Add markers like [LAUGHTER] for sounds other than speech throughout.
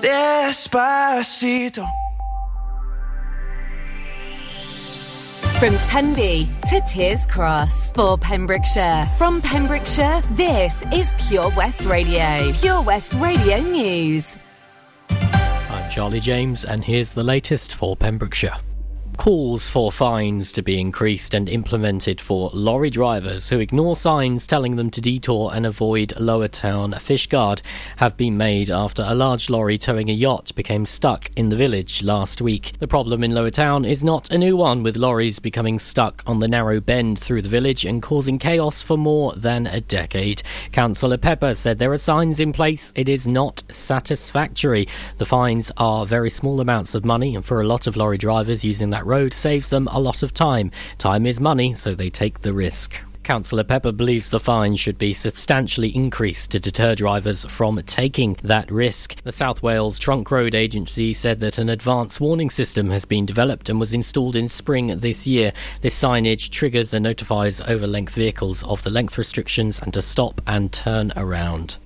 Despacito. From Tenby to Tiers Cross for Pembrokeshire. From Pembrokeshire, this is Pure West Radio. Pure West Radio News. I'm Charlie James, and here's the latest for Pembrokeshire calls for fines to be increased and implemented for lorry drivers who ignore signs telling them to detour and avoid Lower Town Fishguard have been made after a large lorry towing a yacht became stuck in the village last week. The problem in Lower Town is not a new one, with lorries becoming stuck on the narrow bend through the village and causing chaos for more than a decade. Councillor Pepper said there are signs in place. It is not satisfactory. The fines are very small amounts of money, and for a lot of lorry drivers using that road saves them a lot of time. Time is money, so they take the risk. Councillor Pepper believes the fine should be substantially increased to deter drivers from taking that risk. The South Wales Trunk Road Agency said that an advance warning system has been developed and was installed in spring this year. This signage triggers and notifies over length vehicles of the length restrictions and to stop and turn around.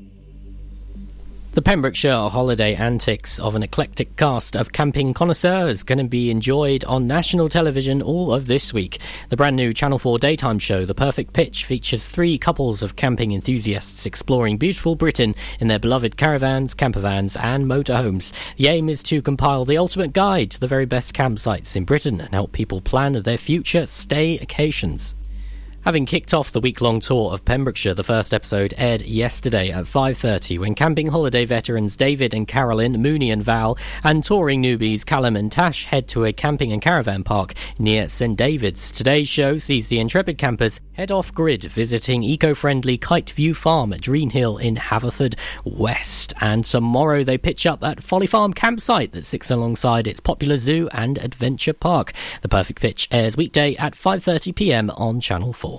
The Pembrokeshire holiday antics of an eclectic cast of camping connoisseurs going to be enjoyed on national television all of this week. The brand new Channel 4 daytime show, The Perfect Pitch, features three couples of camping enthusiasts exploring beautiful Britain in their beloved caravans, campervans, and motorhomes. The aim is to compile the ultimate guide to the very best campsites in Britain and help people plan their future staycations. Having kicked off the week-long tour of Pembrokeshire, the first episode aired yesterday at 5.30 when camping holiday veterans David and Carolyn, Mooney and Val, and touring newbies Callum and Tash head to a camping and caravan park near St David's. Today's show sees the intrepid campers head off-grid visiting eco-friendly Kite View Farm at Green Hill in Haverford West. And tomorrow they pitch up at Folly Farm campsite that sits alongside its popular zoo and adventure park. The Perfect Pitch airs weekday at 5.30pm on Channel 4.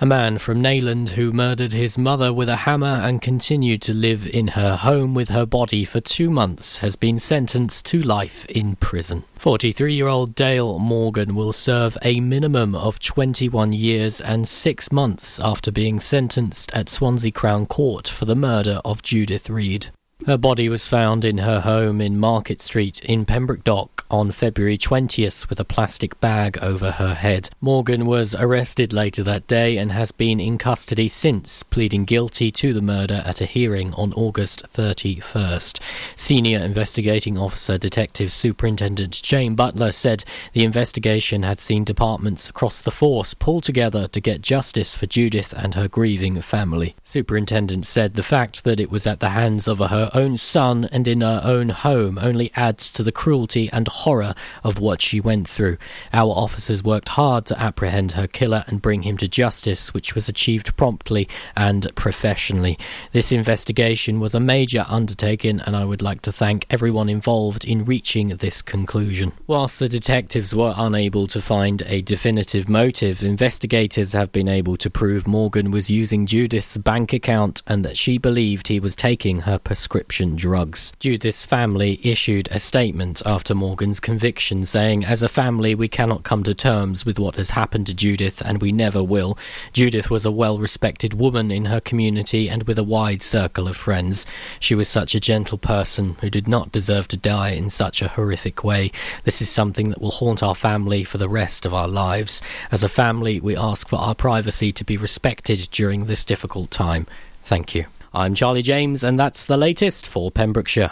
A man from Neyland who murdered his mother with a hammer and continued to live in her home with her body for two months has been sentenced to life in prison. 43 year old Dale Morgan will serve a minimum of 21 years and six months after being sentenced at Swansea Crown Court for the murder of Judith Reed. Her body was found in her home in Market Street in Pembroke Dock on February 20th with a plastic bag over her head. Morgan was arrested later that day and has been in custody since, pleading guilty to the murder at a hearing on August 31st. Senior investigating officer Detective Superintendent Jane Butler said the investigation had seen departments across the force pull together to get justice for Judith and her grieving family. Superintendent said the fact that it was at the hands of her own son and in her own home only adds to the cruelty and horror of what she went through. Our officers worked hard to apprehend her killer and bring him to justice, which was achieved promptly and professionally. This investigation was a major undertaking, and I would like to thank everyone involved in reaching this conclusion. Whilst the detectives were unable to find a definitive motive, investigators have been able to prove Morgan was using Judith's bank account and that she believed he was taking her prescription prescription drugs. Judith's family issued a statement after Morgan's conviction saying, As a family, we cannot come to terms with what has happened to Judith, and we never will. Judith was a well respected woman in her community and with a wide circle of friends. She was such a gentle person who did not deserve to die in such a horrific way. This is something that will haunt our family for the rest of our lives. As a family, we ask for our privacy to be respected during this difficult time. Thank you. I'm Charlie James, and that's the latest for Pembrokeshire.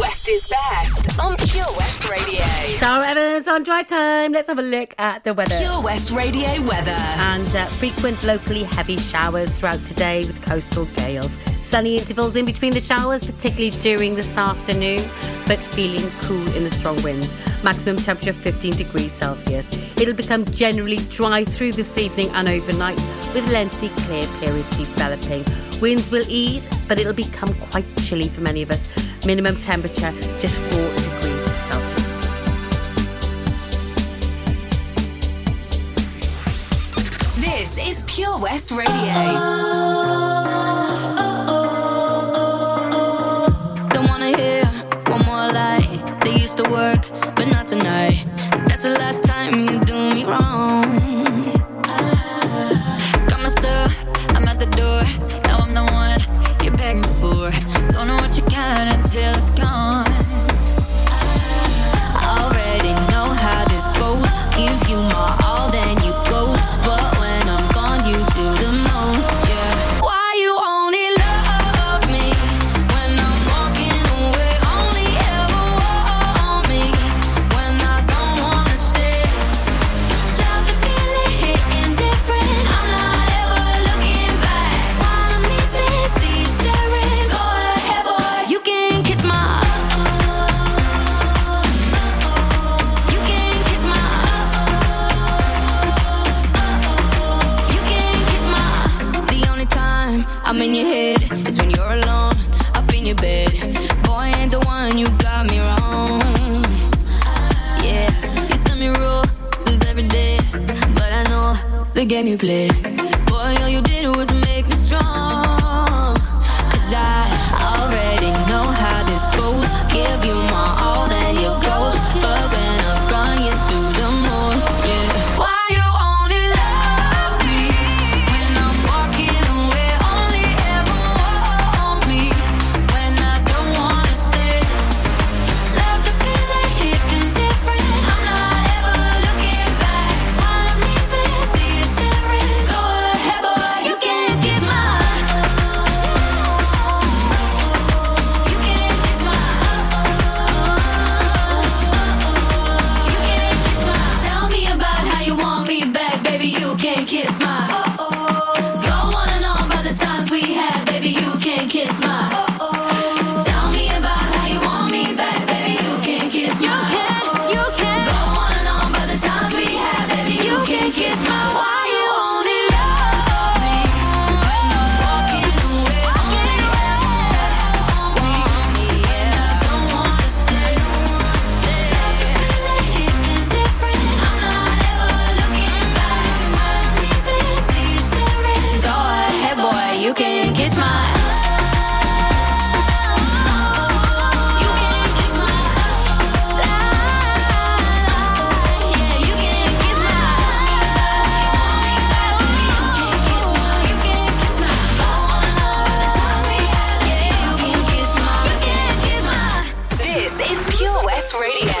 West is best on Pure West Radio. Sara Evans on drive time. Let's have a look at the weather. Pure West Radio weather. And uh, frequent locally heavy showers throughout today with coastal gales. Sunny intervals in between the showers, particularly during this afternoon, but feeling cool in the strong winds. Maximum temperature 15 degrees Celsius. It'll become generally dry through this evening and overnight, with lengthy clear periods developing. Winds will ease, but it'll become quite chilly for many of us. Minimum temperature just 4 degrees Celsius. This is Pure West Radio. Don't wanna hear one more lie. They used to work, but not tonight. That's the last time you do me wrong. Ah, got my stuff, I'm at the door. Now I'm the one you're begging for. Don't know what you got until it's gone. I'm in your head, is when you're alone, up in your bed. Boy, ain't the one you got me wrong. Yeah, you send me rules every day, but I know the game you play. Pure West Radio.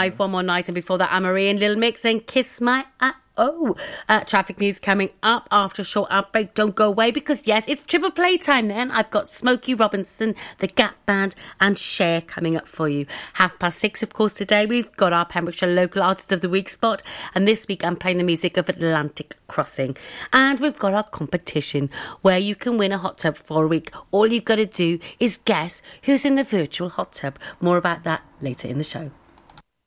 5 one more night, and before that, Anne-Marie and Little Mix and Kiss My Oh, uh, traffic news coming up after a short outbreak. Don't go away because, yes, it's triple play time then. I've got Smokey Robinson, the Gap Band, and Cher coming up for you. Half past six, of course, today we've got our Pembrokeshire Local Artist of the Week spot. And this week I'm playing the music of Atlantic Crossing. And we've got our competition where you can win a hot tub for a week. All you've got to do is guess who's in the virtual hot tub. More about that later in the show.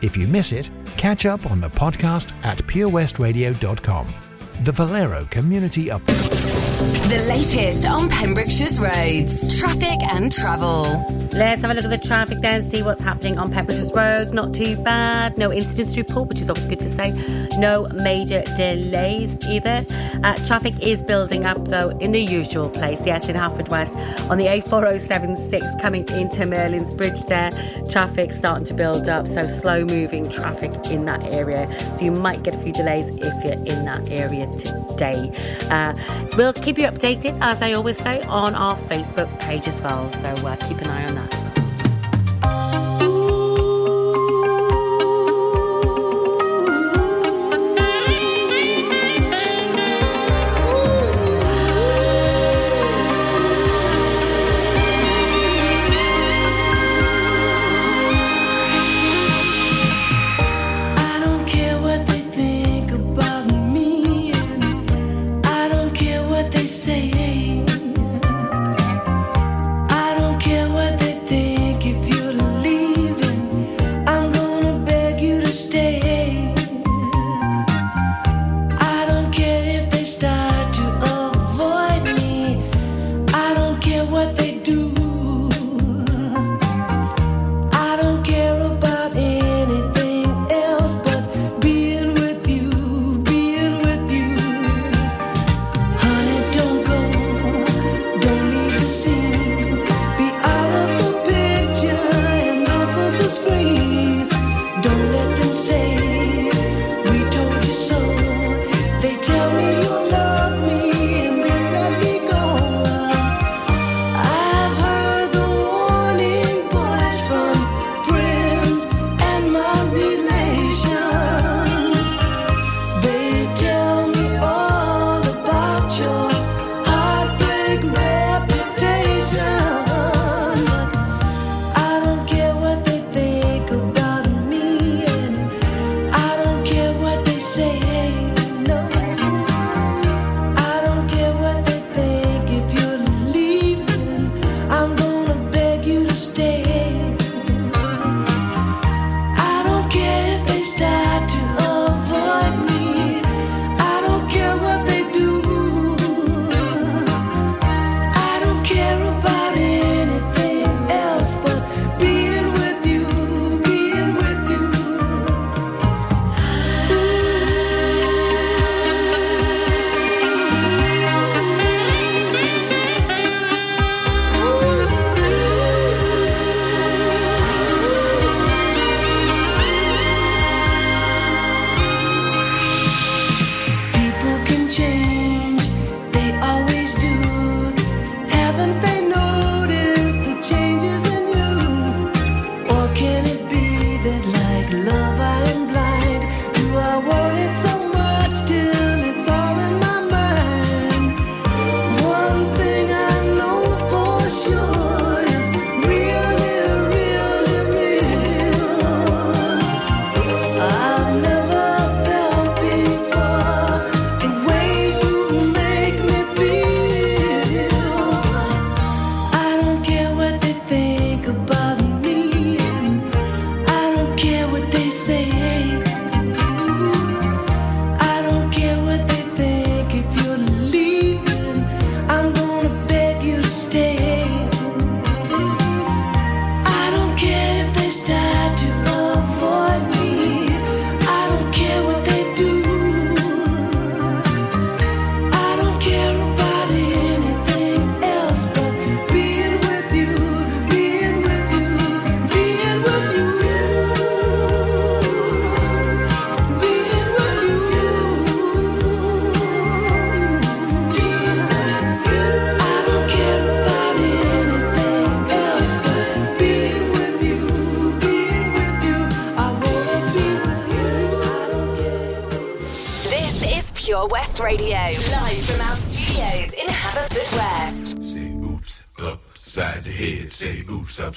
If you miss it, catch up on the podcast at purewestradio.com. The Valero Community Update. The latest on Pembrokeshire's roads, traffic and travel. Let's have a look at the traffic then, see what's happening on Pembrokeshire's roads. Not too bad. No incidents to report, which is always good to say. No major delays either. Uh, traffic is building up though in the usual place. Yes, in Haverfordwest on the A4076 coming into Merlin's Bridge there. Traffic starting to build up, so slow moving traffic in that area. So you might get a few delays if you're in that area today. Uh, we'll keep you updated, as I always say, on our Facebook page as well. So uh, keep an eye on that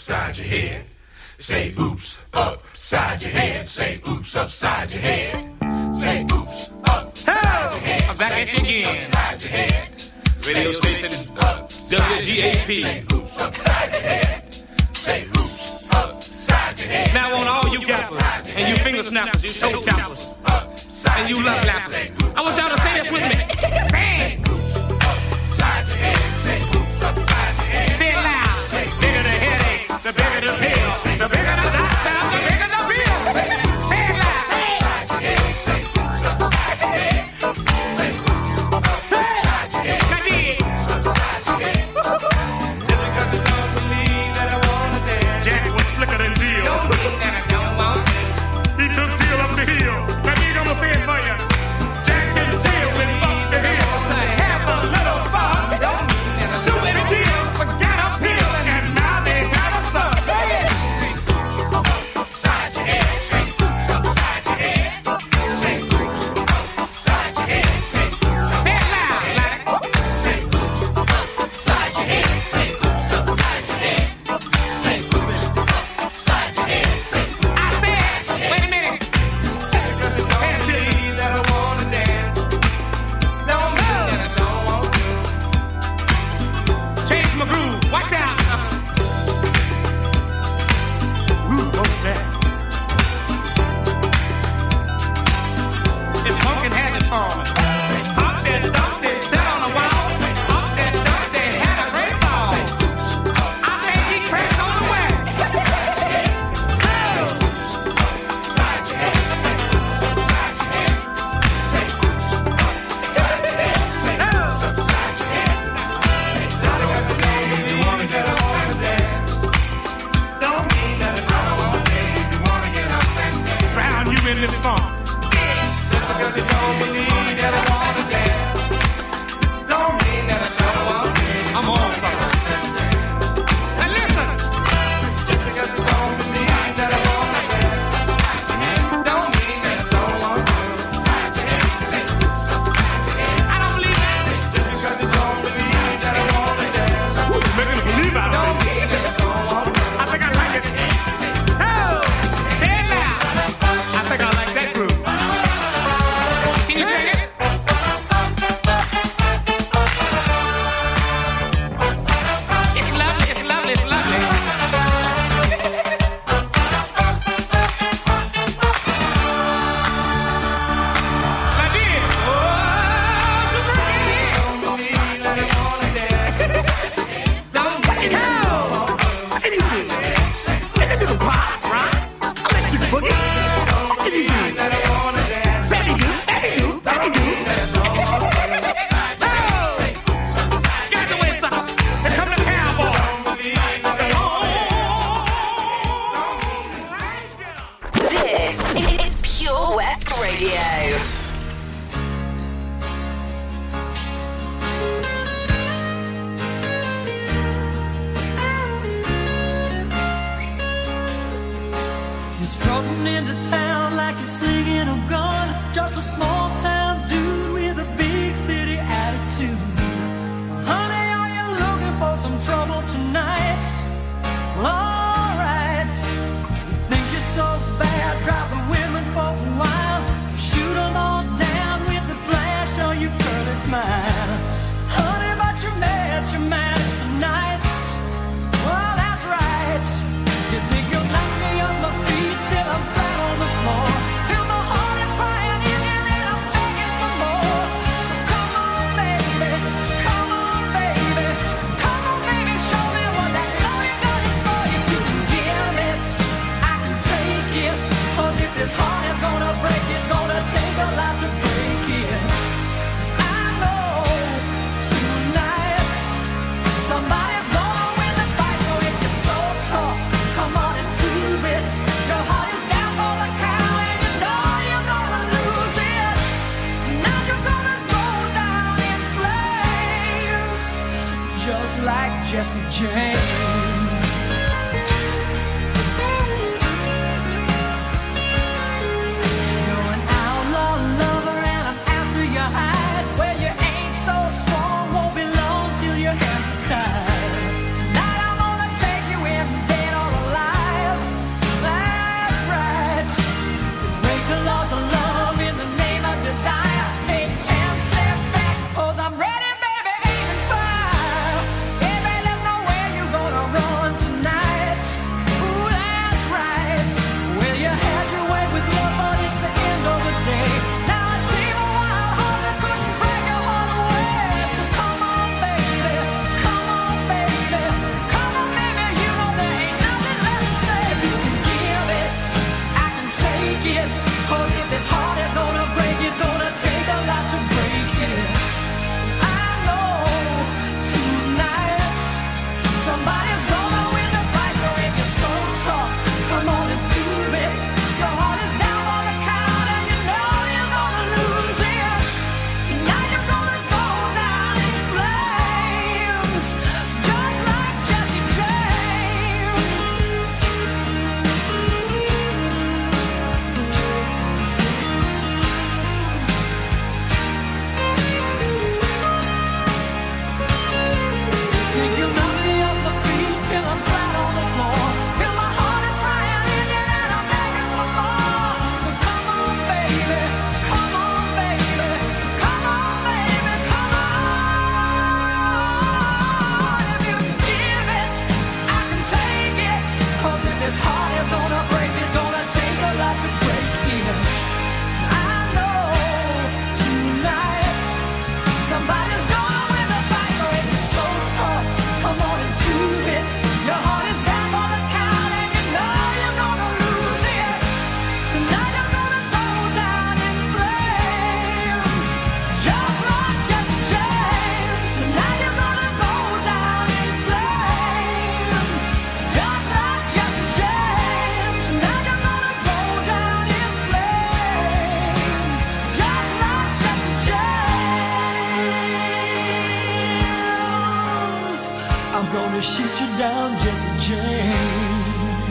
upside your head. Say oops upside your head. Say oops upside your head. yeah.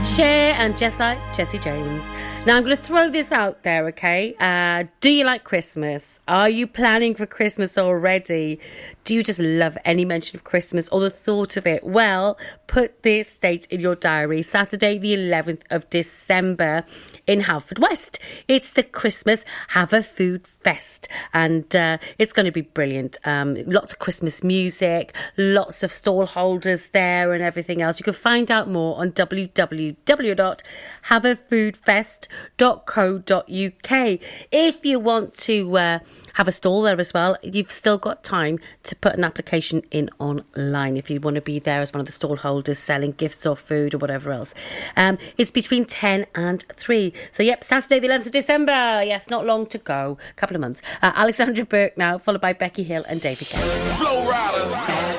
Cher and just like Jesse James. Now I'm going to throw this out there, okay? Uh, do you like Christmas? Are you planning for Christmas already? Do you just love any mention of Christmas or the thought of it? Well, put this date in your diary Saturday, the 11th of December in Haverfordwest. It's the Christmas Have a Food Fest, and uh, it's going to be brilliant. Um, lots of Christmas music, lots of stall holders there, and everything else. You can find out more on www.haveafoodfest.co.uk. If you want to uh, have a stall there as well, you've still got time to put an application in online if you want to be there as one of the stall holders selling gifts or food or whatever else. Um, it's between 10 and 3. So, yep, Saturday, the 11th of December. Yes, not long to go. A couple of months. Uh, Alexandra Burke now, followed by Becky Hill and David Kelly. Flo Rida.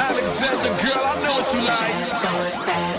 Alexander, girl, I know what you like. Some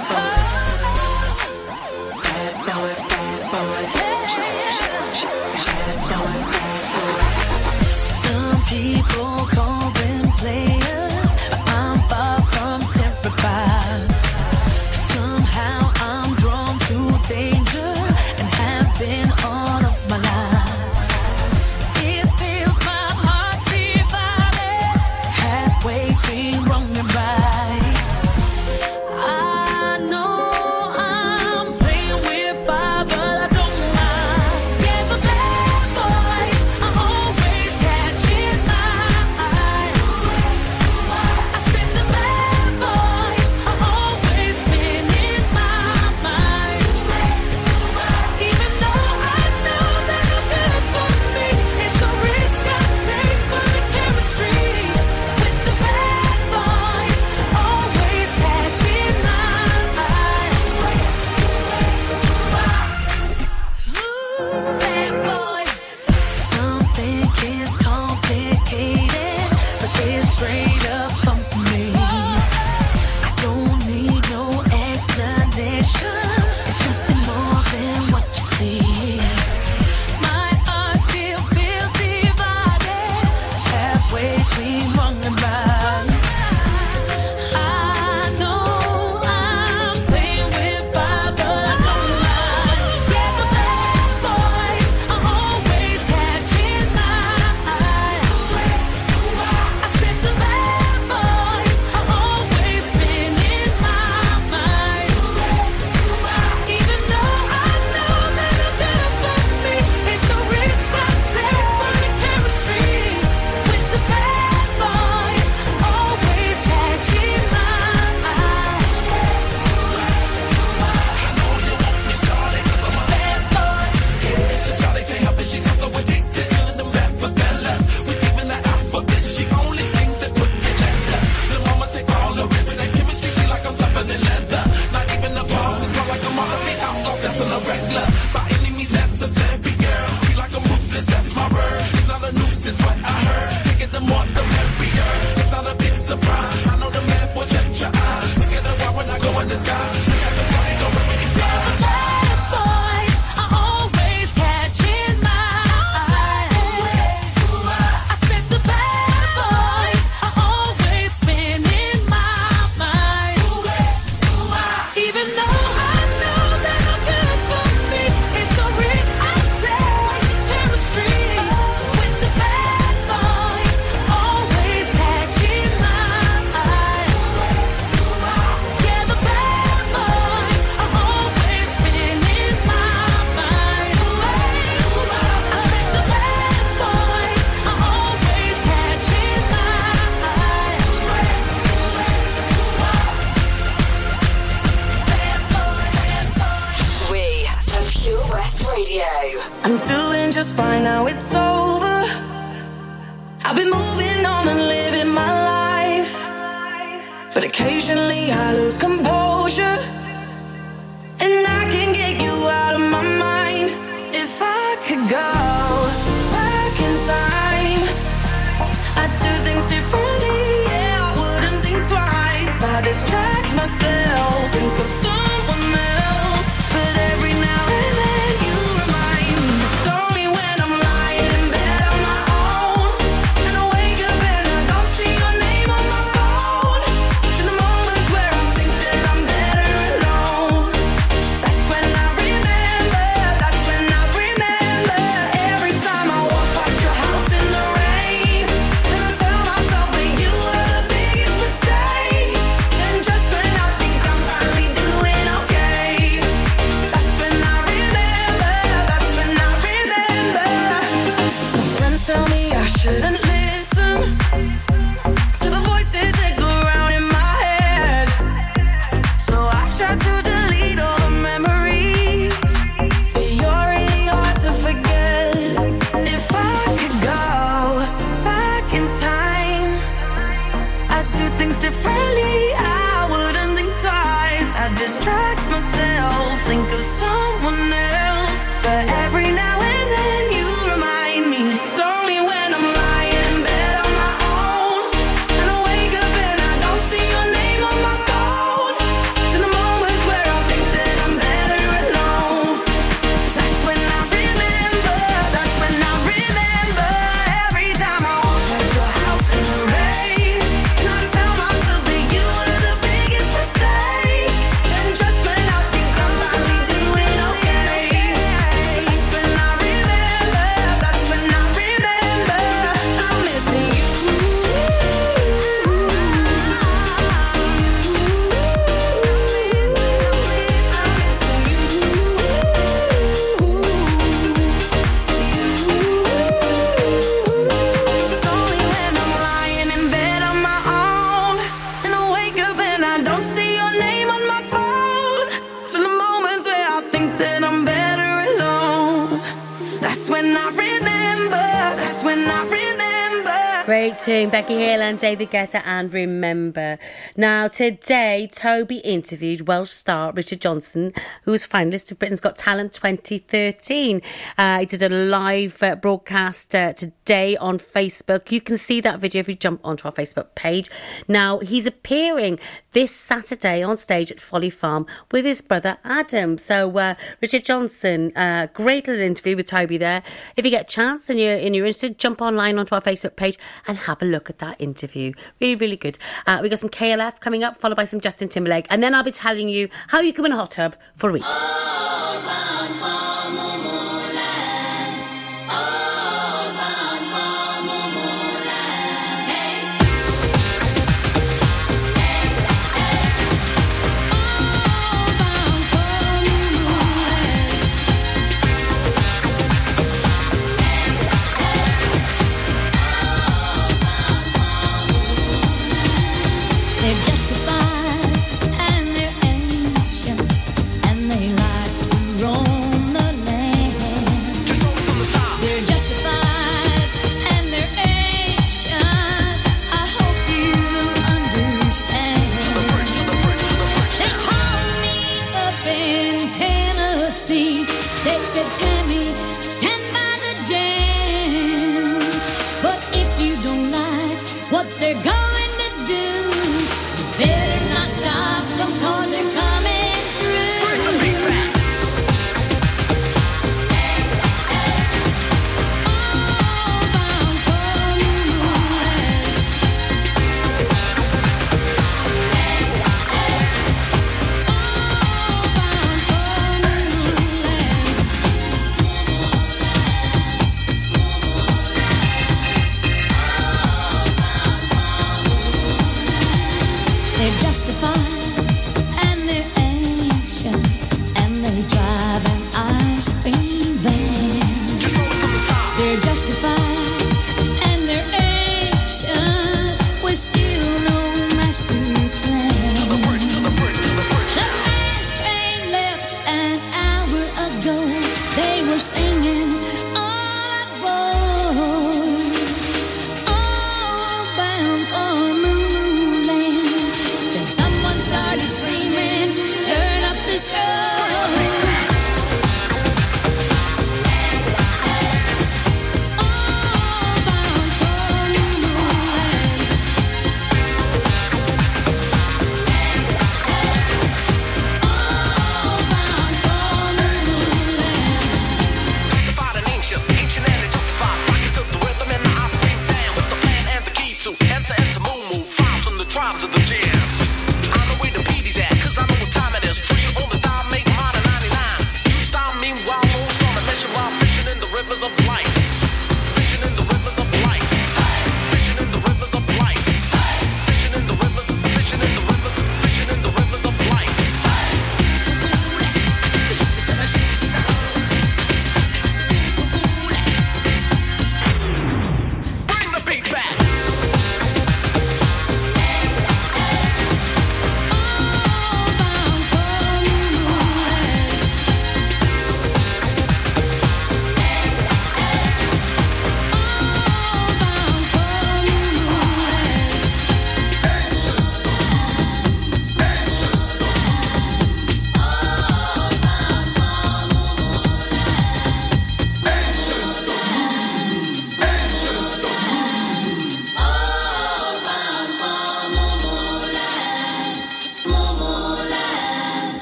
David Guetta, and remember. Now, today, Toby interviewed Welsh star Richard Johnson, who was finalist of Britain's Got Talent 2013. Uh, he did a live uh, broadcast uh, today on Facebook. You can see that video if you jump onto our Facebook page. Now, he's appearing this Saturday on stage at Folly Farm with his brother Adam. So, uh, Richard Johnson, uh, great little interview with Toby there. If you get a chance and you're, and you're interested, jump online onto our Facebook page and have a look at that interview. Really, really good. Uh, we got some KLF coming up, followed by some Justin Timberlake, and then I'll be telling you how you can win a hot tub for a week. [GASPS]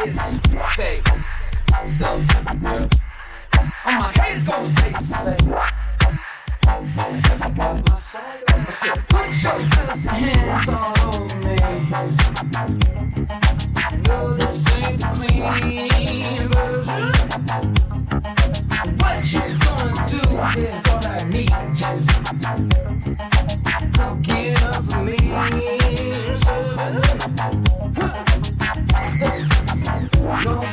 It's fake. So real. All my haters gon' say it's fake. I guess I got my soul. I said, put your hands all over me. No, this ain't the clean version. What you gonna do with all meat? Cook No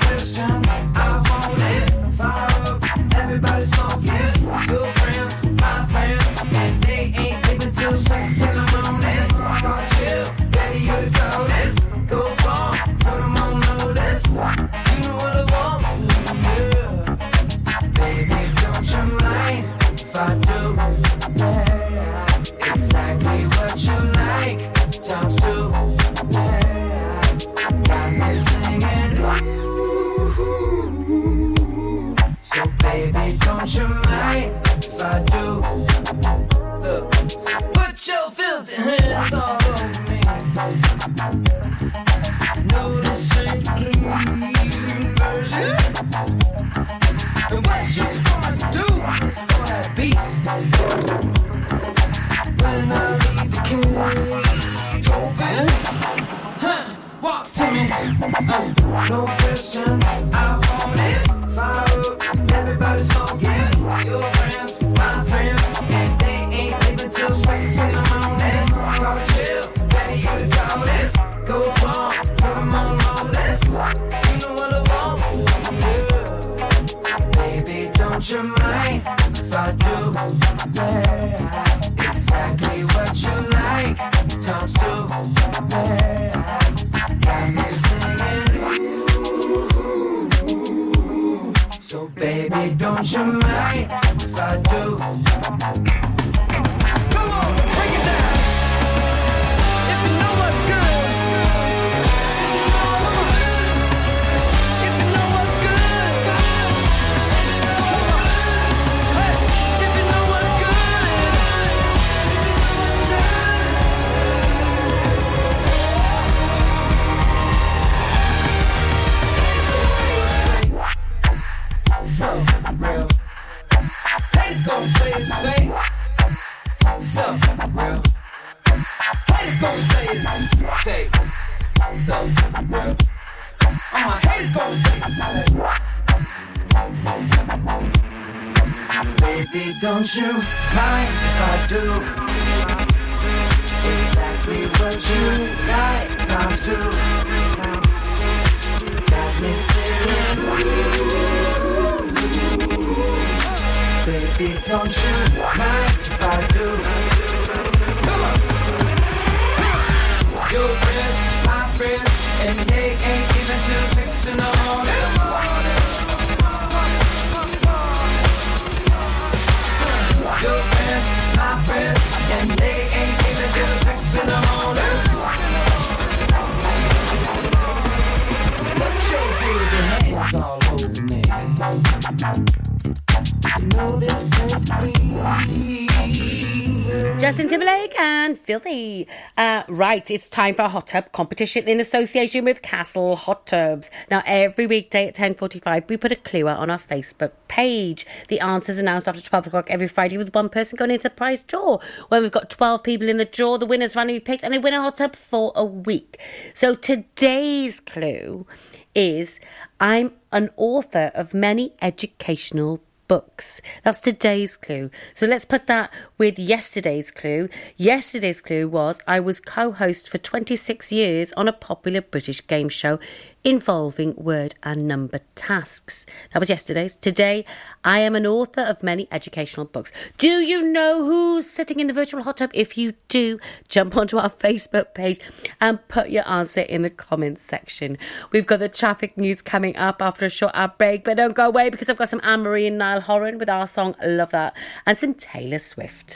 Filthy. Uh, right, it's time for a hot tub competition in association with Castle Hot Tubs. Now, every weekday at 10.45, we put a clue out on our Facebook page. The answers announced after 12 o'clock every Friday with one person going into the prize draw. When we've got 12 people in the draw, the winners randomly picked and they win a hot tub for a week. So today's clue is I'm an author of many educational books. That's today's clue. So let's put that with yesterday's clue. Yesterday's clue was I was co host for 26 years on a popular British game show involving word and number tasks. That was yesterday's. Today, I am an author of many educational books. Do you know who's sitting in the virtual hot tub? If you do, jump onto our Facebook page and put your answer in the comments section. We've got the traffic news coming up after a short ad break, but don't go away because I've got some Anne Marie and Niall Horan with our song Love That and some Taylor Swift.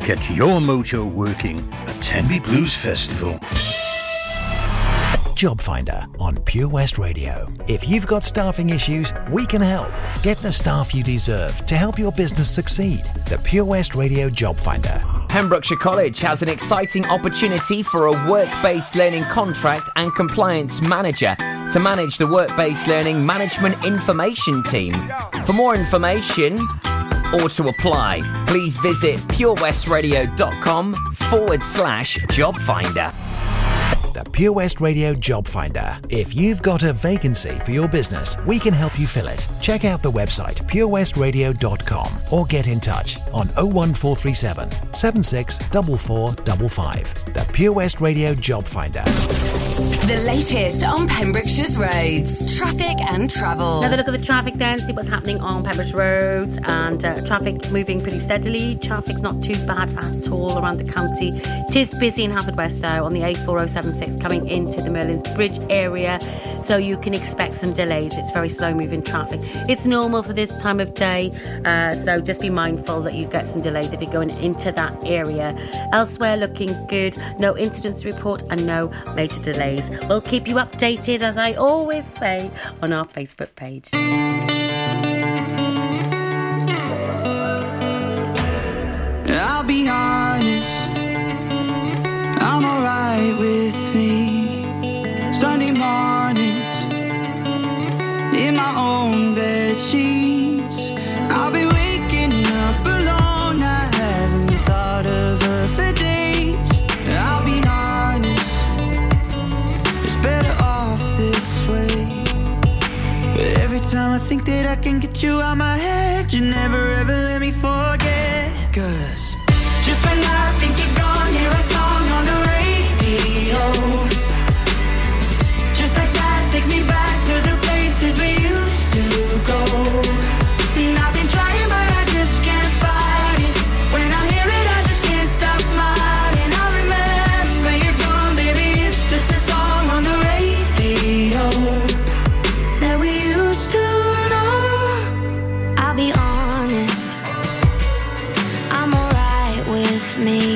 Get your mojo working at Tenby Blues Festival. Job Finder on Pure West Radio. If you've got staffing issues, we can help. Get the staff you deserve to help your business succeed. The Pure West Radio Job Finder. Pembrokeshire College has an exciting opportunity for a work based learning contract and compliance manager to manage the work based learning management information team. For more information, or to apply, please visit purewestradio.com forward slash job finder. The Pure West Radio Job Finder. If you've got a vacancy for your business, we can help you fill it. Check out the website purewestradio.com or get in touch on 01437 764455. The Pure West Radio Job Finder. The latest on Pembrokeshire's roads, traffic and travel. Another look at the traffic then, see what's happening on Pembrokeshire roads and uh, traffic moving pretty steadily. Traffic's not too bad at all around the county. It is busy in Haverford though on the A4076 coming into the Merlin's Bridge area, so you can expect some delays. It's very slow moving traffic. It's normal for this time of day, uh, so just be mindful that you get some delays if you're going into that area. Elsewhere, looking good. No incidents report and no major delays. We'll keep you updated, as I always say, on our Facebook page. I'll be honest, I'm alright with me. Sunday mornings, in my own bed sheets. Think that I can get you out my head, you never ever let me forget. Cause me.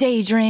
Daydream.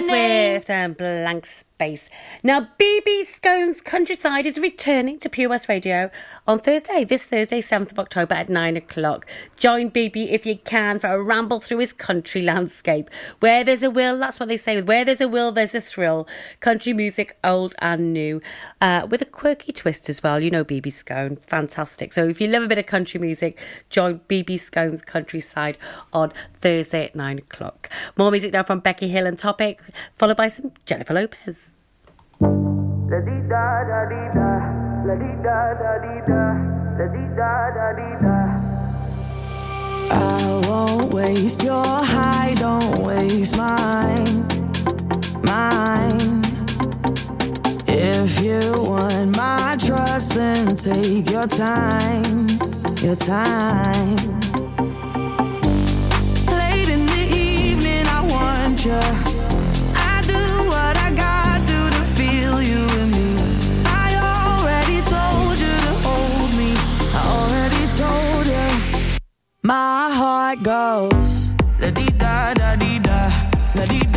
Taylor Swift and Blank Space. Now, BB Scone's Countryside is returning to Pure West Radio on Thursday, this Thursday, 7th of October at 9 o'clock. Join BB if you can for a ramble through his country landscape. Where there's a will, that's what they say, where there's a will, there's a thrill. Country music, old and new, uh, with a quirky twist as well. You know BB Scone, fantastic. So if you love a bit of country music, join BB Scone's Countryside on Thursday at 9 o'clock. More music now from Becky Hill and Topic, followed by some Jennifer Lopez. Da-dee-da, da-dee-da. I won't waste your high, don't waste mine, mine. If you want my trust, then take your time, your time. Late in the evening, I want you. My heart goes. La di da da di da. La di da.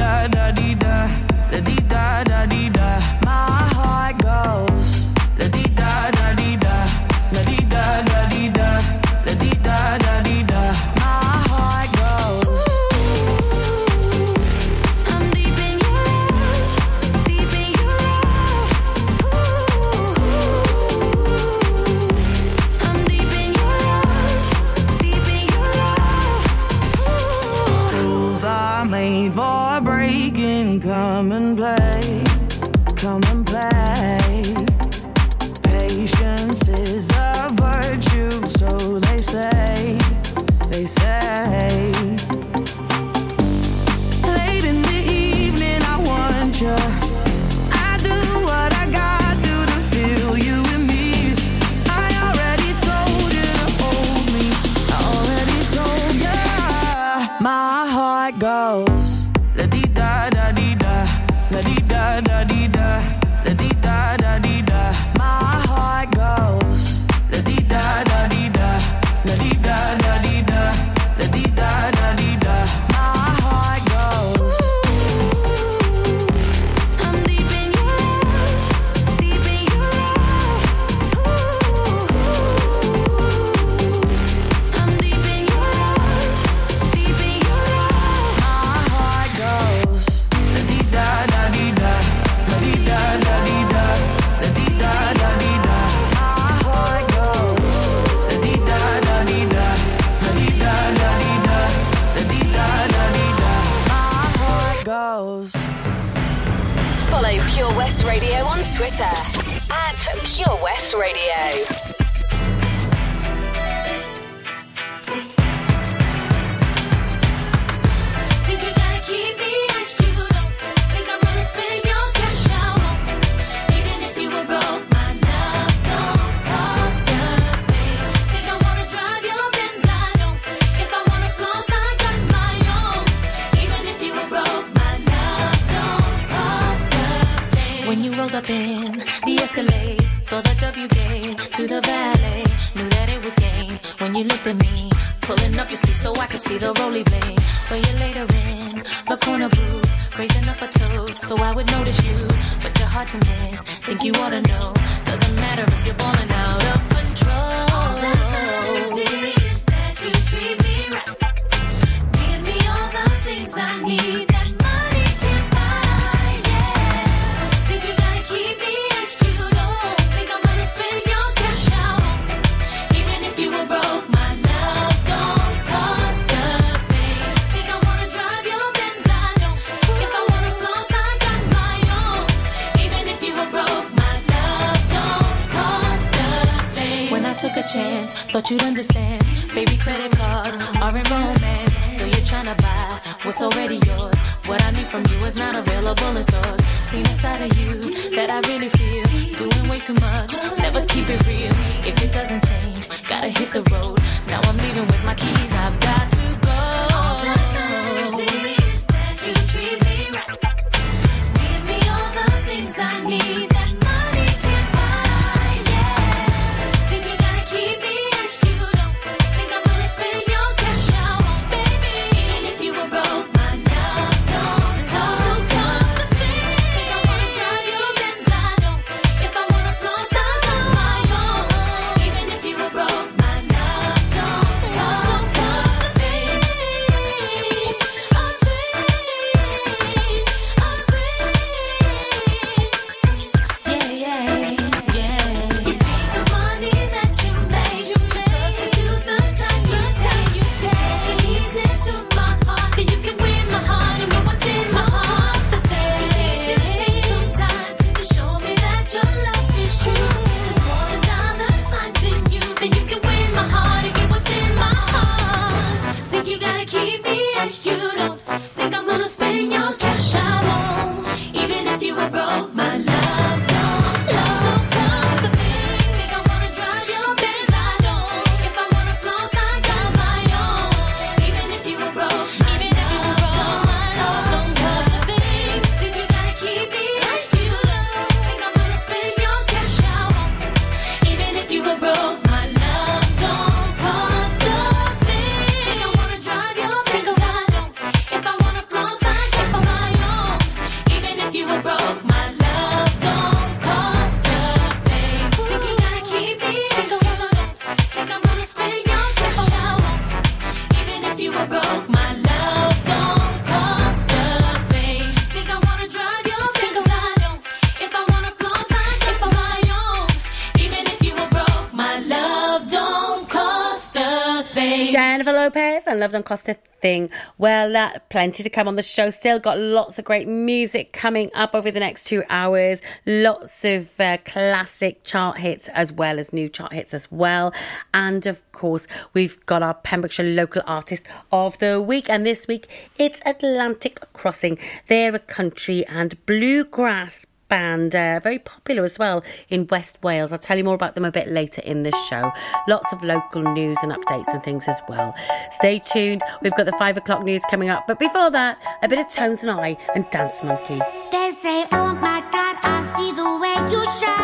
Love Don't Cost a Thing. Well, uh, plenty to come on the show. Still got lots of great music coming up over the next two hours. Lots of uh, classic chart hits as well as new chart hits as well. And of course, we've got our Pembrokeshire Local Artist of the Week. And this week, it's Atlantic Crossing. They're a country and bluegrass band, uh, very popular as well in West Wales. I'll tell you more about them a bit later in this show. Lots of local news and updates and things as well. Stay tuned. We've got the five o'clock news coming up. But before that, a bit of Tones and I and Dance Monkey. They say, Oh my God, I see the way you shine.